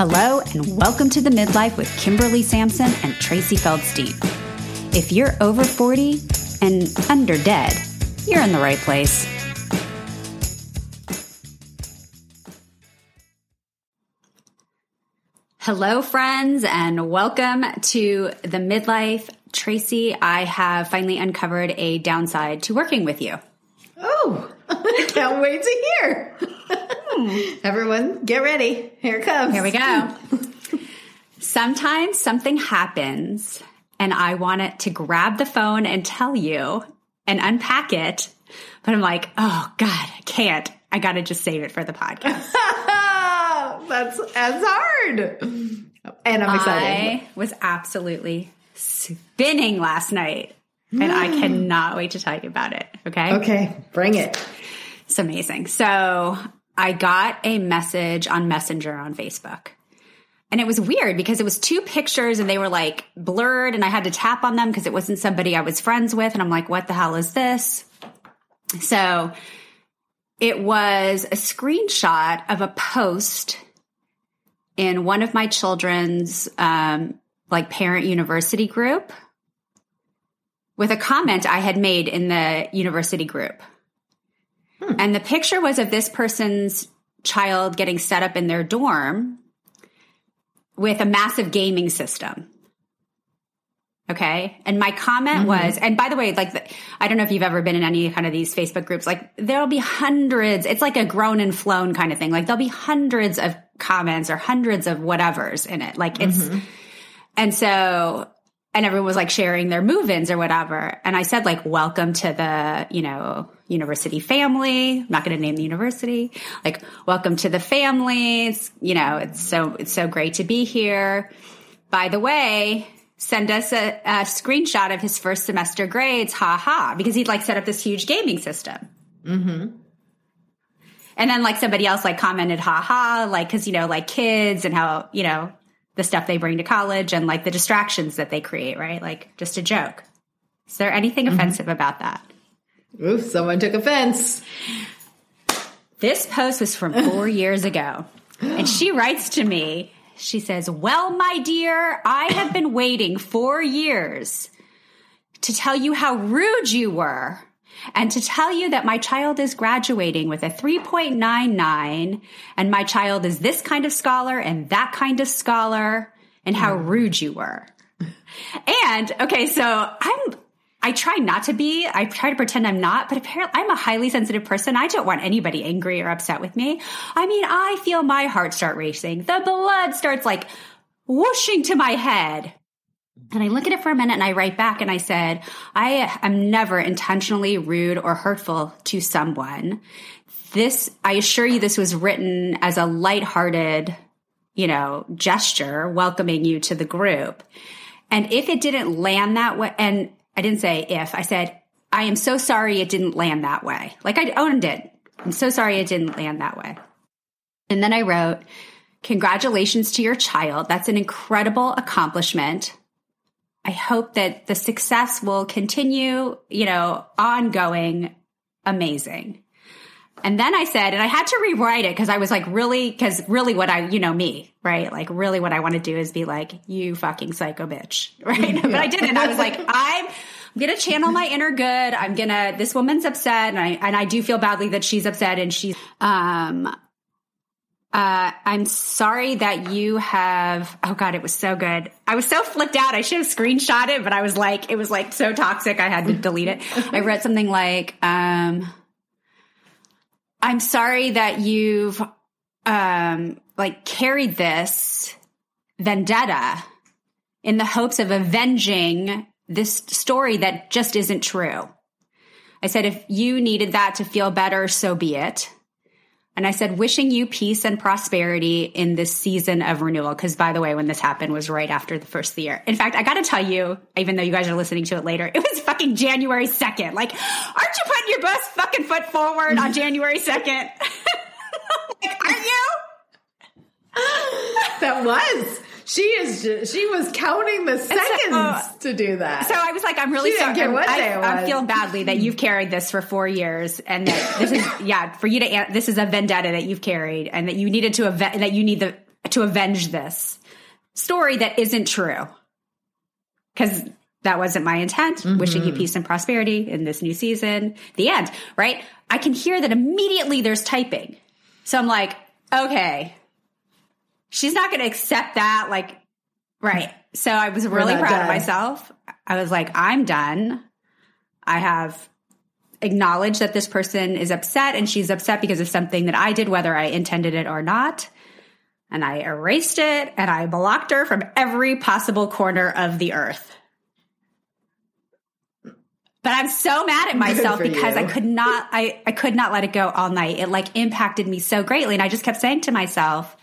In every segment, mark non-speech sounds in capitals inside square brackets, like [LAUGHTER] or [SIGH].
Hello, and welcome to the Midlife with Kimberly Sampson and Tracy Feldstein. If you're over 40 and under dead, you're in the right place. Hello, friends, and welcome to the Midlife. Tracy, I have finally uncovered a downside to working with you. Oh, I [LAUGHS] can't wait to hear. [LAUGHS] Everyone, get ready. Here it comes. Here we go. [LAUGHS] Sometimes something happens and I want it to grab the phone and tell you and unpack it. But I'm like, oh God, I can't. I got to just save it for the podcast. [LAUGHS] that's that's hard. And I'm excited. I was absolutely spinning last night and I cannot wait to tell you about it. Okay. Okay, bring it. It's amazing. So I got a message on Messenger on Facebook. And it was weird because it was two pictures and they were like blurred and I had to tap on them because it wasn't somebody I was friends with. And I'm like, what the hell is this? So it was a screenshot of a post in one of my children's um, like parent university group with a comment I had made in the university group. Hmm. And the picture was of this person's child getting set up in their dorm with a massive gaming system. Okay. And my comment mm-hmm. was, and by the way, like, the, I don't know if you've ever been in any kind of these Facebook groups, like, there'll be hundreds, it's like a grown and flown kind of thing. Like, there'll be hundreds of comments or hundreds of whatevers in it. Like, it's, mm-hmm. and so, and everyone was like sharing their move ins or whatever. And I said, like, welcome to the, you know, university family. I'm not going to name the university. Like, welcome to the family. It's, you know, it's so, it's so great to be here. By the way, send us a, a screenshot of his first semester grades. Ha ha. Because he'd like set up this huge gaming system. Mm-hmm. And then like somebody else like commented, ha ha, like, cause you know, like kids and how, you know, the stuff they bring to college and like the distractions that they create, right? Like just a joke. Is there anything mm-hmm. offensive about that? Ooh, someone took offense. This post was from four [LAUGHS] years ago. And she writes to me, she says, Well, my dear, I have been waiting four years to tell you how rude you were and to tell you that my child is graduating with a 3.99 and my child is this kind of scholar and that kind of scholar and how mm. rude you were. And okay, so I'm I try not to be. I try to pretend I'm not, but apparently I'm a highly sensitive person. I don't want anybody angry or upset with me. I mean, I feel my heart start racing. The blood starts like whooshing to my head. And I look at it for a minute and I write back and I said, I am never intentionally rude or hurtful to someone. This, I assure you, this was written as a lighthearted, you know, gesture welcoming you to the group. And if it didn't land that way, and I didn't say if. I said, I am so sorry it didn't land that way. Like I owned it. I'm so sorry it didn't land that way. And then I wrote, Congratulations to your child. That's an incredible accomplishment. I hope that the success will continue, you know, ongoing, amazing. And then I said, and I had to rewrite it because I was like, really, because really what I, you know, me, right? Like, really what I want to do is be like, you fucking psycho bitch, [LAUGHS] right? Yeah. [LAUGHS] but I didn't. I was like, I'm, I'm gonna channel my inner good. I'm gonna, this woman's upset and I, and I do feel badly that she's upset and she's, um, uh, I'm sorry that you have, oh God, it was so good. I was so flipped out. I should have screenshot it, but I was like, it was like so toxic. I had to delete it. I read something like, um, I'm sorry that you've um like carried this vendetta in the hopes of avenging this story that just isn't true. I said, if you needed that to feel better, so be it. And I said, wishing you peace and prosperity in this season of renewal. Cause by the way, when this happened was right after the first of the year. In fact, I gotta tell you, even though you guys are listening to it later, it was fucking January 2nd. Like, aren't you putting your best fucking foot forward on January 2nd? [LAUGHS] like, aren't you? that was. She is. She was counting the seconds so, uh, to do that. So I was like, I'm really sorry. I'm, I, am feeling badly that you've carried this for four years, and that this is [LAUGHS] yeah for you to. This is a vendetta that you've carried, and that you needed to that you need the to avenge this story that isn't true. Cause that wasn't my intent. Wishing you peace and prosperity in this new season. The end, right? I can hear that immediately there's typing. So I'm like, okay, she's not going to accept that. Like, right. So I was really proud done. of myself. I was like, I'm done. I have acknowledged that this person is upset and she's upset because of something that I did, whether I intended it or not. And I erased it and I blocked her from every possible corner of the earth. But I'm so mad at myself because I could not I, I could not let it go all night. It like impacted me so greatly. And I just kept saying to myself,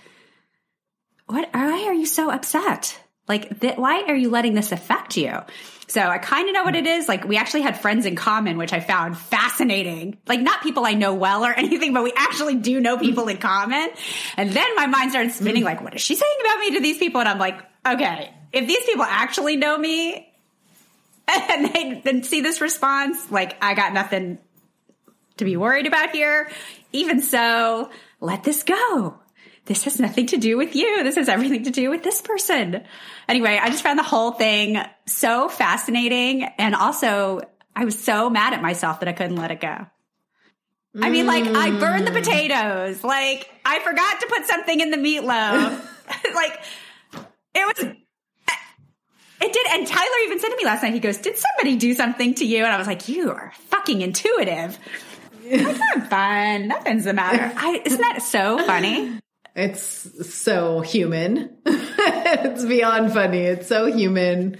what why are you so upset? Like th- why are you letting this affect you? So I kind of know what it is. Like we actually had friends in common, which I found fascinating. Like not people I know well or [LAUGHS] anything, but we actually do know people in common. And then my mind started spinning like, what is she saying about me to these people? And I'm like, okay, if these people actually know me [LAUGHS] and they then see this response, like I got nothing to be worried about here. Even so, let this go. This has nothing to do with you. This has everything to do with this person. Anyway, I just found the whole thing so fascinating. And also, I was so mad at myself that I couldn't let it go. I mean, like, I burned the mm. potatoes. Like, I forgot to put something in the meatloaf. [LAUGHS] [LAUGHS] like, it was. It did, and Tyler even said to me last night. He goes, "Did somebody do something to you?" And I was like, "You are fucking intuitive." That's not fun. Nothing's the matter. [LAUGHS] I, isn't that so funny? It's so human. [LAUGHS] it's beyond funny. It's so human.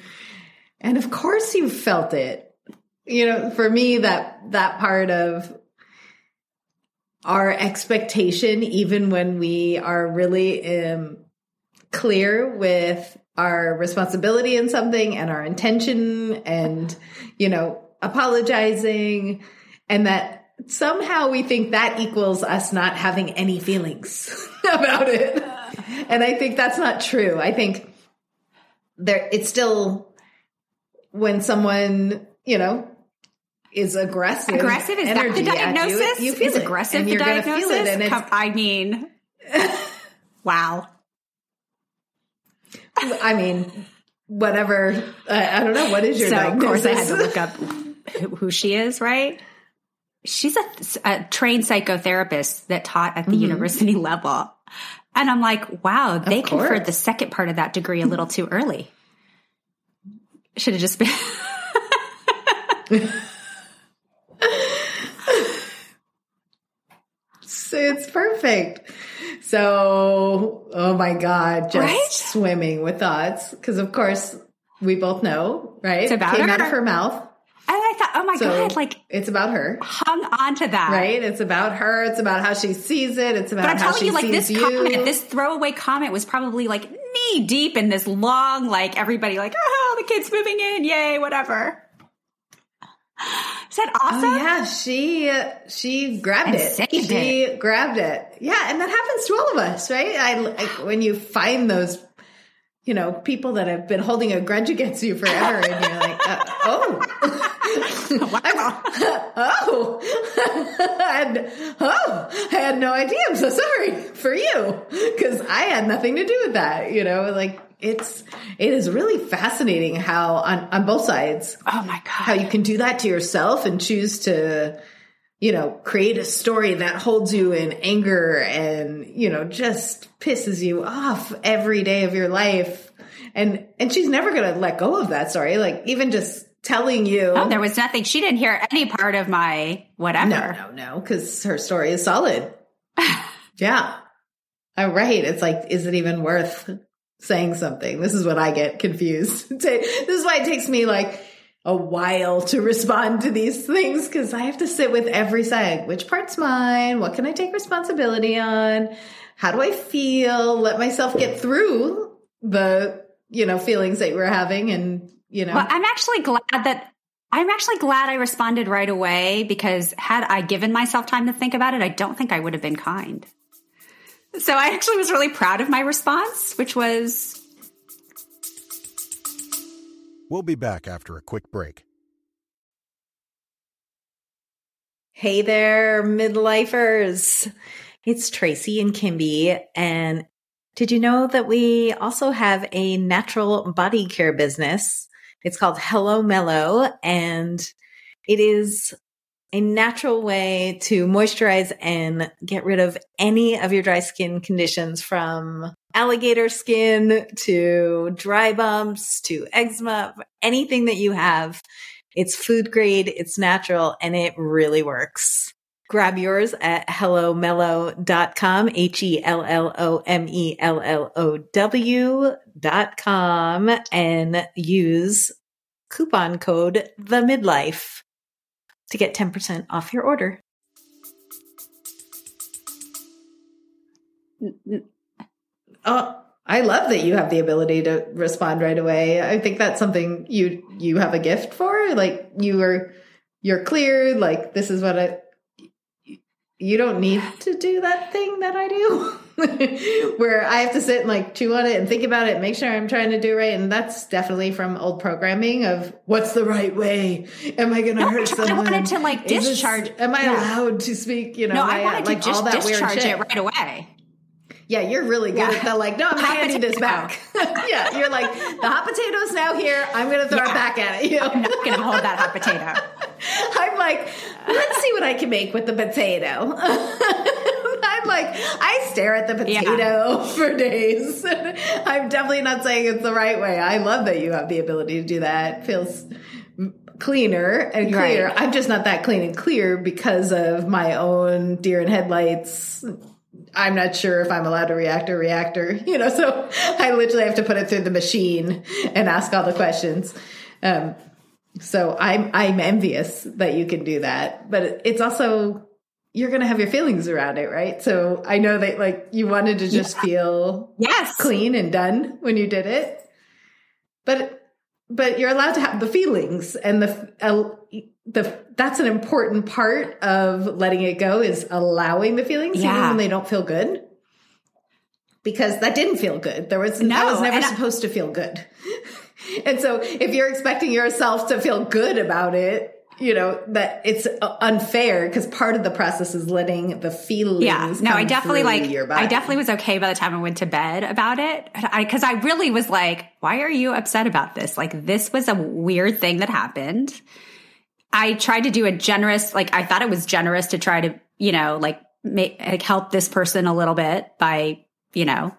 And of course you felt it. You know, for me that that part of our expectation even when we are really um clear with our responsibility in something and our intention and you know apologizing and that somehow we think that equals us not having any feelings [LAUGHS] about it and i think that's not true i think there it's still when someone you know is aggressive Aggressive is that the at you, diagnosis? you feel is aggressive and the diagnosis? feel it and it's I mean, [LAUGHS] wow. I mean, whatever. I, I don't know. What is your so of course I had to look up who she is, right? She's a, a trained psychotherapist that taught at the university [LAUGHS] level. And I'm like, wow, they Mm-hmm. Conferred the second part of that degree a little [LAUGHS] too early. Should have just been. [LAUGHS] So it's perfect. So, oh my God, just Right? swimming with thoughts. Because of course, we both know, right? It's about Came her. out of her mouth. And I thought, oh my So God, like it's about her, hung on to that. right? It's about her. It's about how she sees it. It's about But I'm how telling she you, like sees this you. comment, this throwaway comment was probably like knee deep in this long, like everybody like, oh, the kid's moving in, yay, whatever. Is that awesome? Oh yeah, she she grabbed And it. She grabbed it. Yeah, and that happens to all of us, right? I like when you find those, you know, people that have been holding a grudge against you forever, and you're like, uh, oh, [LAUGHS] [LAUGHS] Wow. oh, [LAUGHS] I had, oh, I had no idea. I'm so sorry for you because I had nothing to do with that. You know, like it's it is really fascinating how on on both sides Oh my god, how you can do that to yourself and choose to you know create a story that holds you in anger and you know just pisses you off every day of your life and and she's never going to let go of that story like even just telling you. Oh, there was nothing. She didn't hear any part of my whatever. no no no cuz her story is solid. [LAUGHS] Yeah. All right. It's like is it even worth saying something? This is what i get confused. [LAUGHS] This is why it takes me like a while to respond to these things because i have to sit with every side. Which part's mine? What can i take responsibility on? How do i feel? Let myself get through the you know feelings that we're having and you know Well, I'm actually glad that I'm actually glad I responded right away because had I given myself time to think about it, I don't think I would have been kind. So I actually was really proud of my response, which was We'll be back after a quick break. Hey there, midlifers. It's Tracy and Kimby, and Did you know that we also have a natural body care business? It's called Hello Mellow and it is a natural way to moisturize and get rid of any of your dry skin conditions from alligator skin to dry bumps to eczema, anything that you have. It's food grade, it's natural, and it really works. Grab yours at hellomellow.com, H E L L O M E L L O W.com, and use coupon code the midlife to get 10% off your order. Oh, I love that you have the ability to respond right away. I think that's something you you have a gift for. Like you are you're clear, like this is what I you don't need to do that thing that I do. [LAUGHS] where I have to sit and like chew on it and think about it, make sure I'm trying to do right. And that's definitely from old programming of what's the right way? Am I going to No, hurt I someone? wanted to, like, Is this- discharge- am I yeah. allowed to speak? You know, No, am I wanted like to just that discharge it right away. Yeah, you're really good Yeah. at the like, no, I'm [LAUGHS] Hot handing this back. [LAUGHS] yeah, you're like, the hot potato's now here. I'm going to throw it back at it. You know? I'm not going to hold that hot potato. [LAUGHS] I'm like, let's see what I can make with the potato. [LAUGHS] I'm like, I stare at the potato [LAUGHS] for days. I'm definitely not saying it's the right way. I love that you have the ability to do that. It feels cleaner and clear. Right. I'm just not that clean and clear because of my own deer in headlights. I'm not sure if I'm allowed to react or reactor, you know, so I literally have to put it through the machine and ask all the questions. Um, so I'm I'm envious that you can do that, but it's also you're going to have your feelings around it, right? So I know that like you wanted to just feel Yes. clean and done when you did it. But but you're allowed to have the feelings and the uh, the that's an important part of letting it go is allowing the feelings even when they don't feel good. Because that didn't feel good. There was that No, was never and I- supposed to feel good. [LAUGHS] [LAUGHS] and so if you're expecting yourself to feel good about it, you know, that it's uh, unfair because part of the process is letting the feelings Yeah. No, I definitely like, your body. I definitely was okay by the time I went to bed about it. I, cause I really was like, why are you upset about this? Like, this was a weird thing that happened. I tried to do a generous, like, I thought it was generous to try to, you know, like, make, like help this person a little bit by, you know,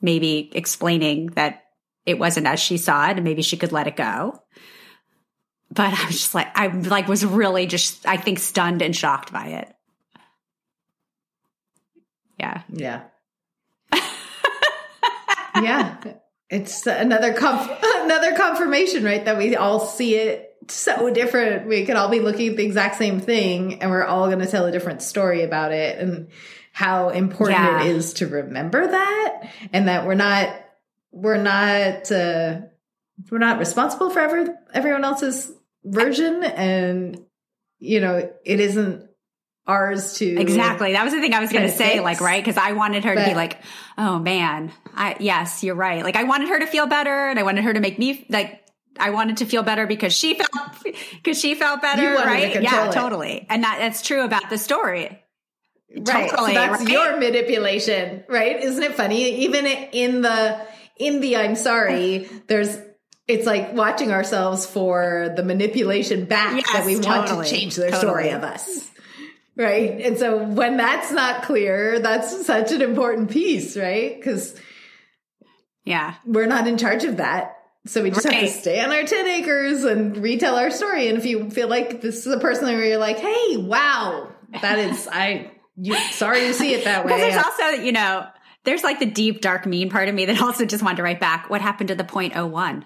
maybe explaining that it wasn't as she saw it and maybe she could let it go. But I was just like, I like was really just, I think stunned and shocked by it. Yeah. Yeah. [LAUGHS] yeah. It's another conf- another confirmation, right? That we all see it so different. We could all be looking at the exact same thing and we're all going to tell a different story about it and how important Yeah. it is to remember that and that we're not we're not uh we're not responsible for every, everyone else's version and you know, it isn't ours to Exactly. That was the thing I was going to say, fix. like, right? Because I wanted her to be like, oh man, I, yes, you're right. Like, I wanted her to feel better and I wanted her to make me, like, I wanted to feel better because she felt, [LAUGHS] because she felt better, You wanted to right? Yeah, it. totally. And that, that's true about the story. Right. Totally, so that's right? your manipulation, right? Isn't it funny? Even in the in the I'm sorry, there's it's like watching ourselves for the manipulation back Yes, that we want to change their totally. story of us. Right. And so when that's not clear, that's such an important piece, right? Because Yeah. we're not in charge of that. So we just have to stay on our 10 acres and retell our story. And if you feel like this is a person where you're like, hey, wow, that is, I, you, sorry to see it that [LAUGHS] way. Because there's also, you know, there's like the deep, dark, mean part of me that [LAUGHS] also just wanted to write back, what happened to the 0.01?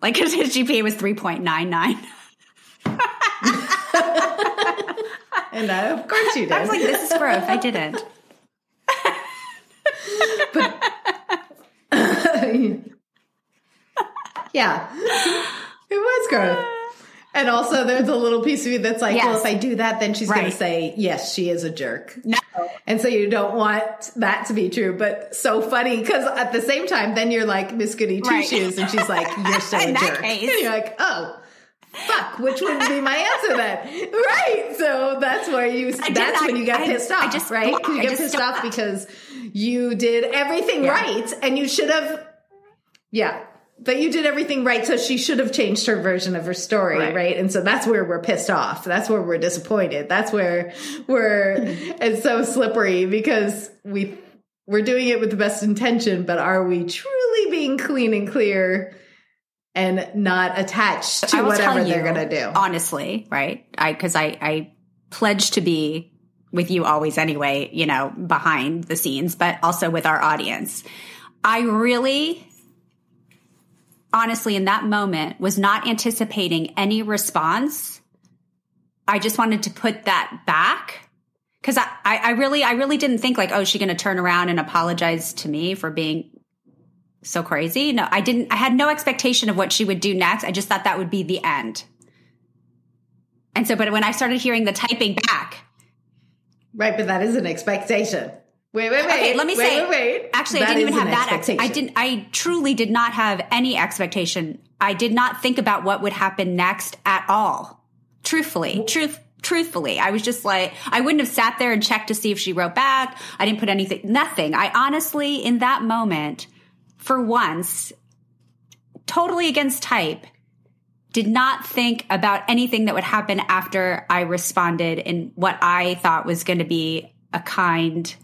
Like, [LAUGHS] because his GPA was 3.99. and uh, of course you did. [LAUGHS] I was like, this is growth. I didn't. yeah, it was growth. And also, there's a little piece of you that's like, well, if I do that, then she's going to say, yes, she is a jerk. No. And so you don't want that to be true. But so funny because at the same time, then you're like Miss Goody Two Right. Shoes, and she's like, [LAUGHS] "You're still In a jerk." case. And you're like, "Oh, fuck," which would be my answer then, [LAUGHS] right? So that's where you. I that's when you get I- pissed I off, just right? you I get pissed off because you did everything Yeah. right and you should have, yeah, that you did everything right. So she should have changed her version of her story, Right. right? And so that's where we're pissed off. That's where we're disappointed. That's where we're, [LAUGHS] it's so slippery because we, we're doing it with the best intention, but are we truly being clean and clear and not attached to whatever tell they're going to do? Honestly, right? I because I I pledge to be with you always anyway, you know, behind the scenes, but also with our audience. I really honestly in that moment was not anticipating any response. I just wanted to put that back because I, I, really, I really didn't think like, oh, is she going to turn around and apologize to me for being so crazy? No, I didn't. I had no expectation of what she would do next. I just thought that would be the end. And so, but when I started hearing the typing back, Right, but that is an expectation. Wait, wait, wait. okay, let me wait, say, wait, wait. actually, I didn't even have that. Ex- I didn't. I truly did not have any expectation. I did not think about what would happen next at all. Truthfully, truth, truthfully, I was just like, I wouldn't have sat there and checked to see if she wrote back. I didn't put anything, nothing. I honestly, in that moment, for once, totally against type, did not think about anything that would happen after I responded in what I thought was going to be a kind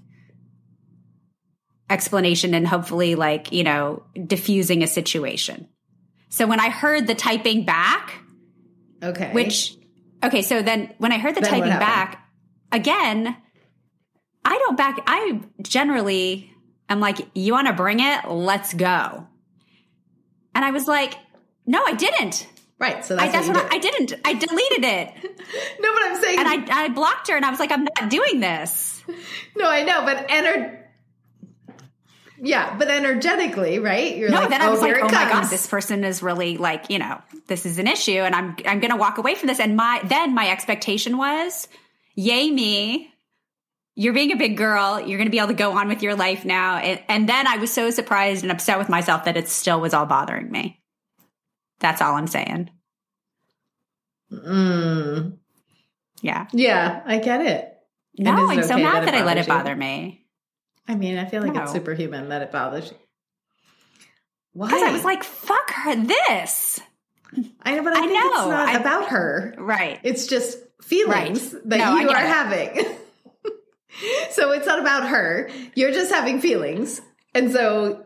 explanation and hopefully like, you know, diffusing a situation. So when I heard the typing back, Okay. which okay, so then when I heard the Then typing back again, I don't back I generally am like, you want to bring it? Let's go. And I was like, no, I didn't. right. So I, that's, that's what, what you I, I didn't. I deleted it. [LAUGHS] No, but I'm saying. And I, I blocked her and I was like, I'm not doing this. [LAUGHS] no, I know, but ener- Yeah, but energetically, right? You're No, like, then I oh, was like, oh my God, this person is really like, you know, this is an issue and I'm, I'm going to walk away from this. And my, then my expectation was, yay me. You're being a big girl. You're going to be able to go on with your life now. And, and then I was so surprised and upset with myself that it still was all bothering me. That's all I'm saying. Mm. Yeah. Yeah, I get it. No, I'm so mad that that, I let it bother me. I mean, I feel like it's superhuman that it bothers you. Why? Because I was like, fuck her, this. I know, but I, I think know. it's not I- about her. Right. It's just feelings Right. that No, you are it. having. [LAUGHS] so it's not about her. You're just having feelings. And so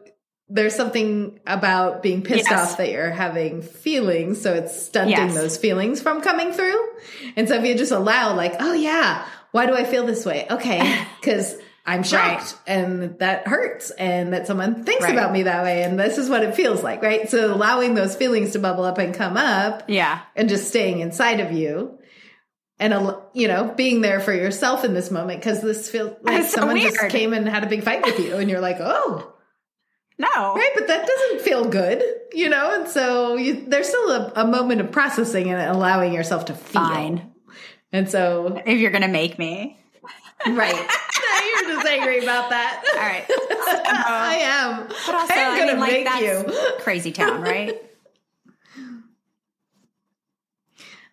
there's something about being pissed Yes. off that you're having feelings. So it's stunting Yes. those feelings from coming through. And so if you just allow, like, oh, yeah, why do I feel this way? Okay, [LAUGHS] because I'm shocked and that hurts and that someone thinks Right. about me that way. And this is what it feels like, right? So allowing those feelings to bubble up and come up Yeah. and just staying inside of you and you know being there for yourself in this moment because this feels [LAUGHS] like so someone just came and had a big fight with you and you're like oh No. right but that doesn't feel good you know and so you, there's still a, a moment of processing and allowing yourself to feel Fine. and so If you're going to make me. right [LAUGHS] you're just angry about that All right. [LAUGHS] Uh, i am But also, i'm I gonna mean, like, make you crazy town, [LAUGHS] right?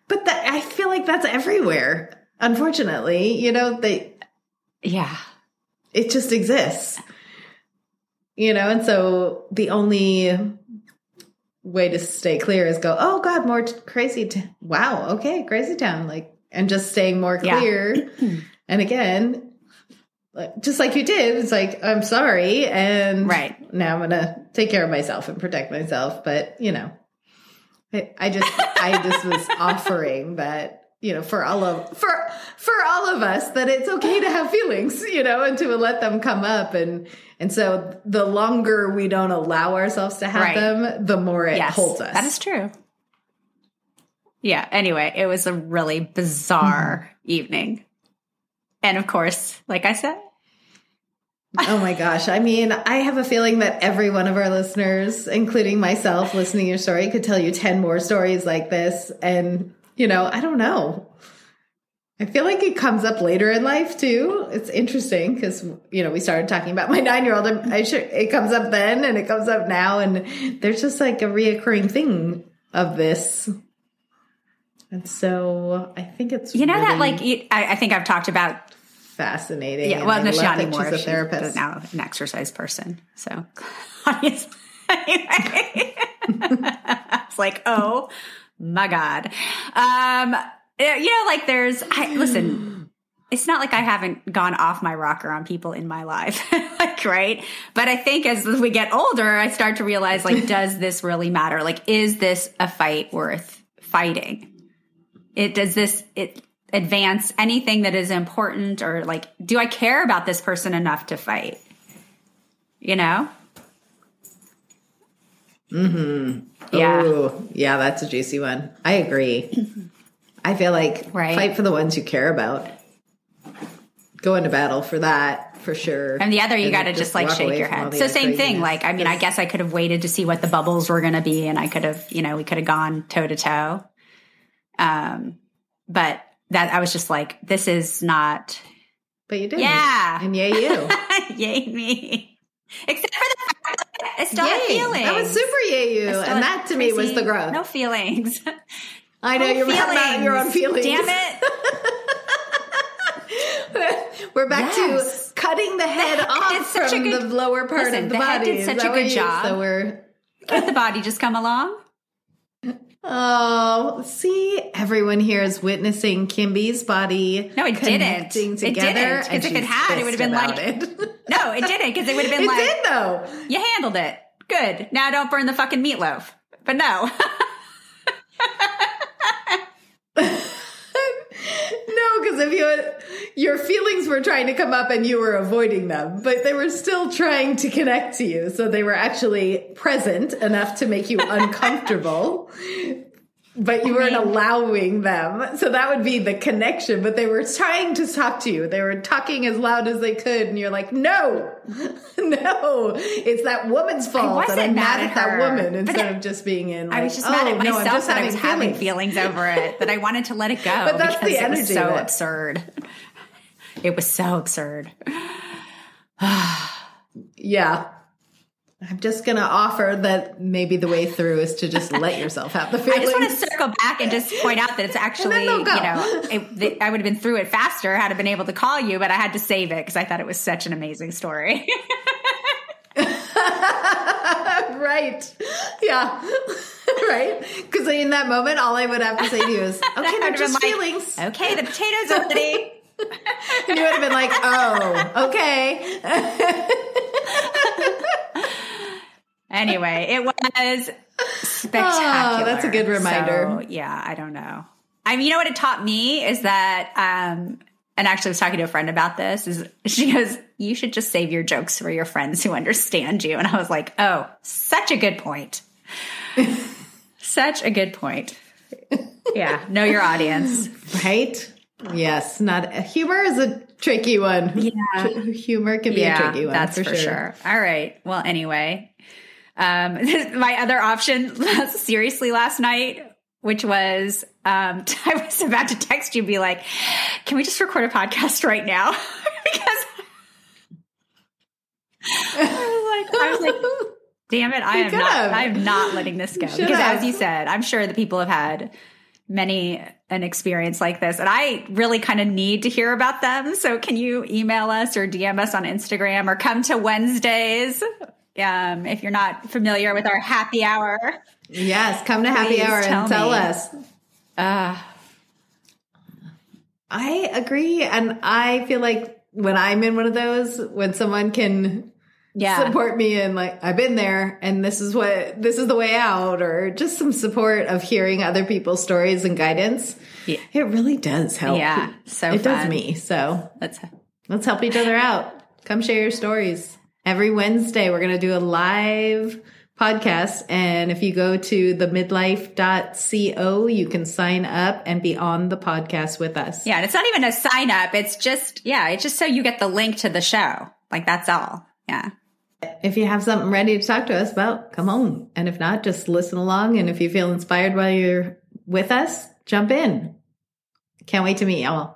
but that i feel like that's everywhere unfortunately you know they yeah. it just exists you know and so the only way to stay clear is go oh god more t- crazy t- wow okay crazy town like and just staying more Yeah. clear [CLEARS THROAT] and again just like you did it's like i'm sorry and Right. now i'm gonna take care of myself and protect myself but you know i, I just i just was [LAUGHS] offering that you know for all of for for all of us that it's okay to have feelings you know and to let them come up and and so the longer we don't allow ourselves to have Right. them the more it Yes. holds us That is true. Yeah. Anyway, it was a really bizarre mm-hmm. evening. And of course, like I said, [LAUGHS] oh my gosh i mean i have a feeling that every one of our listeners including myself listening to your story could tell you 10 more stories like this and you know i don't know I feel like it comes up later in life too. It's interesting because you know we started talking about my nine year old. I sure it comes up then and it comes up now, and there's just like a reoccurring thing of this. And so I think it's you know that like I, I think I've talked about fascinating. Yeah, well, no, she's not anymore. She's a She's therapist. now an exercise person. So, [LAUGHS] obviously, anyway, [LAUGHS] it's like, oh my god. Um, you know, like there's. I listen. It's not like I haven't gone off my rocker on people in my life, [LAUGHS] like right. But I think as we get older, I start to realize, like, does this really matter? Like, is this a fight worth fighting? It does this it advance anything that is important or like do I care about this person enough to fight? You know? Mm-hmm. Yeah. Ooh, yeah, that's a juicy one. I agree. I feel like Right. fight for the ones you care about. Go into battle for that for sure. And the other, you got to then just like shake your head. So same thing. Like, I mean, I guess I could have waited to see what the bubbles were going to be, and I could have, you know, we could have gone toe to toe. Um, but that I was just like, this is not, but you did. Yeah. And yay you. [LAUGHS] yay me. Except for the fact that I still have Yay. feelings. That was super yay you. And that to me was the growth. No feelings. [LAUGHS] I know No you're mad about your own feelings. Damn it. [LAUGHS] We're back Yes. to cutting the head head off did such a from good- the lower part Listen, of the, the head body. did such a good job. So we're Can't the body just come along? Oh, see, everyone here is witnessing Kimby's body. No, it didn't. connecting It together, didn't, 'cause and if it had, it would have been like- it. [LAUGHS] No, it didn't because it would have been it like It did though. you handled it. Good. Now don't burn the fucking meatloaf. But no. [LAUGHS] because if you your feelings were trying to come up and you were avoiding them, but they were still trying to connect to you, so they were actually present enough to make you uncomfortable. But you weren't allowing them. So that would be the connection. But they were trying to talk to you. They were talking as loud as they could. And you're like, no, [LAUGHS] no, it's that woman's fault. that I'm mad at at that woman instead of just being in. Like, I was just oh, mad at oh, no, I'm myself just that I was having feelings. feelings over it, that I wanted to let it go. [LAUGHS] But that's the because it was energy so that- absurd. It was so absurd. [SIGHS] Yeah. I'm just going to offer that maybe the way through is to just let yourself have the feeling. [LAUGHS] I just want to circle back and just point out that it's [LAUGHS] actually, you know, it, I would have been through it faster had I been able to call you, but I had to save it because I thought it was such an amazing story. [LAUGHS] right. Yeah. right. Because in that moment, all I would have to say to you is, okay, they're just like, feelings. okay, the potatoes are ready. And you would have been like, oh, okay. Anyway, it was spectacular. Oh, that's a good reminder. So, yeah, I don't know. I mean, you know what it taught me is that, um, and actually I was talking to a friend about this, is she goes, you should just save your jokes for your friends who understand you. And I was like, oh, such a good point. [LAUGHS] such a good point. Yeah, know your audience. Right? Yes. Not humor is a tricky one. Yeah. Humor can be yeah, a tricky one. that's for, for, sure. All right. Well, anyway, um, [LAUGHS] my other option, seriously, last night, which was um, [LAUGHS] I was about to text you, and be like, "Can we just record a podcast right now?" [LAUGHS] because I was like, I was like, "Damn it, I am not, have. I am not letting this go." Because have. as you said, I'm sure the people have had many an experience like this and i really kind of need to hear about them so can you email us or dm us on instagram or come to wednesdays um, if you're not familiar with our happy hour Yes. Come to happy hour tell and tell me. us. uh, I agree. And I feel like when I'm in one of those, when someone can yeah support me and like, I've been there and this is what, this is the way out, or just some support of hearing other people's stories and guidance. Yeah. It really does help. Yeah, so it does me. So that's let's help each other out. Come share your stories. Every Wednesday, we're going to do a live podcast. And if you go to the midlife.co, you can sign up and be on the podcast with us. yeah and it's not even a sign up it's just yeah it's just so you get the link to the show like that's all yeah If you have something ready to talk to us about, come on. And if not, just listen along. And if you feel inspired while you're with us, jump in. Can't wait to meet y'all.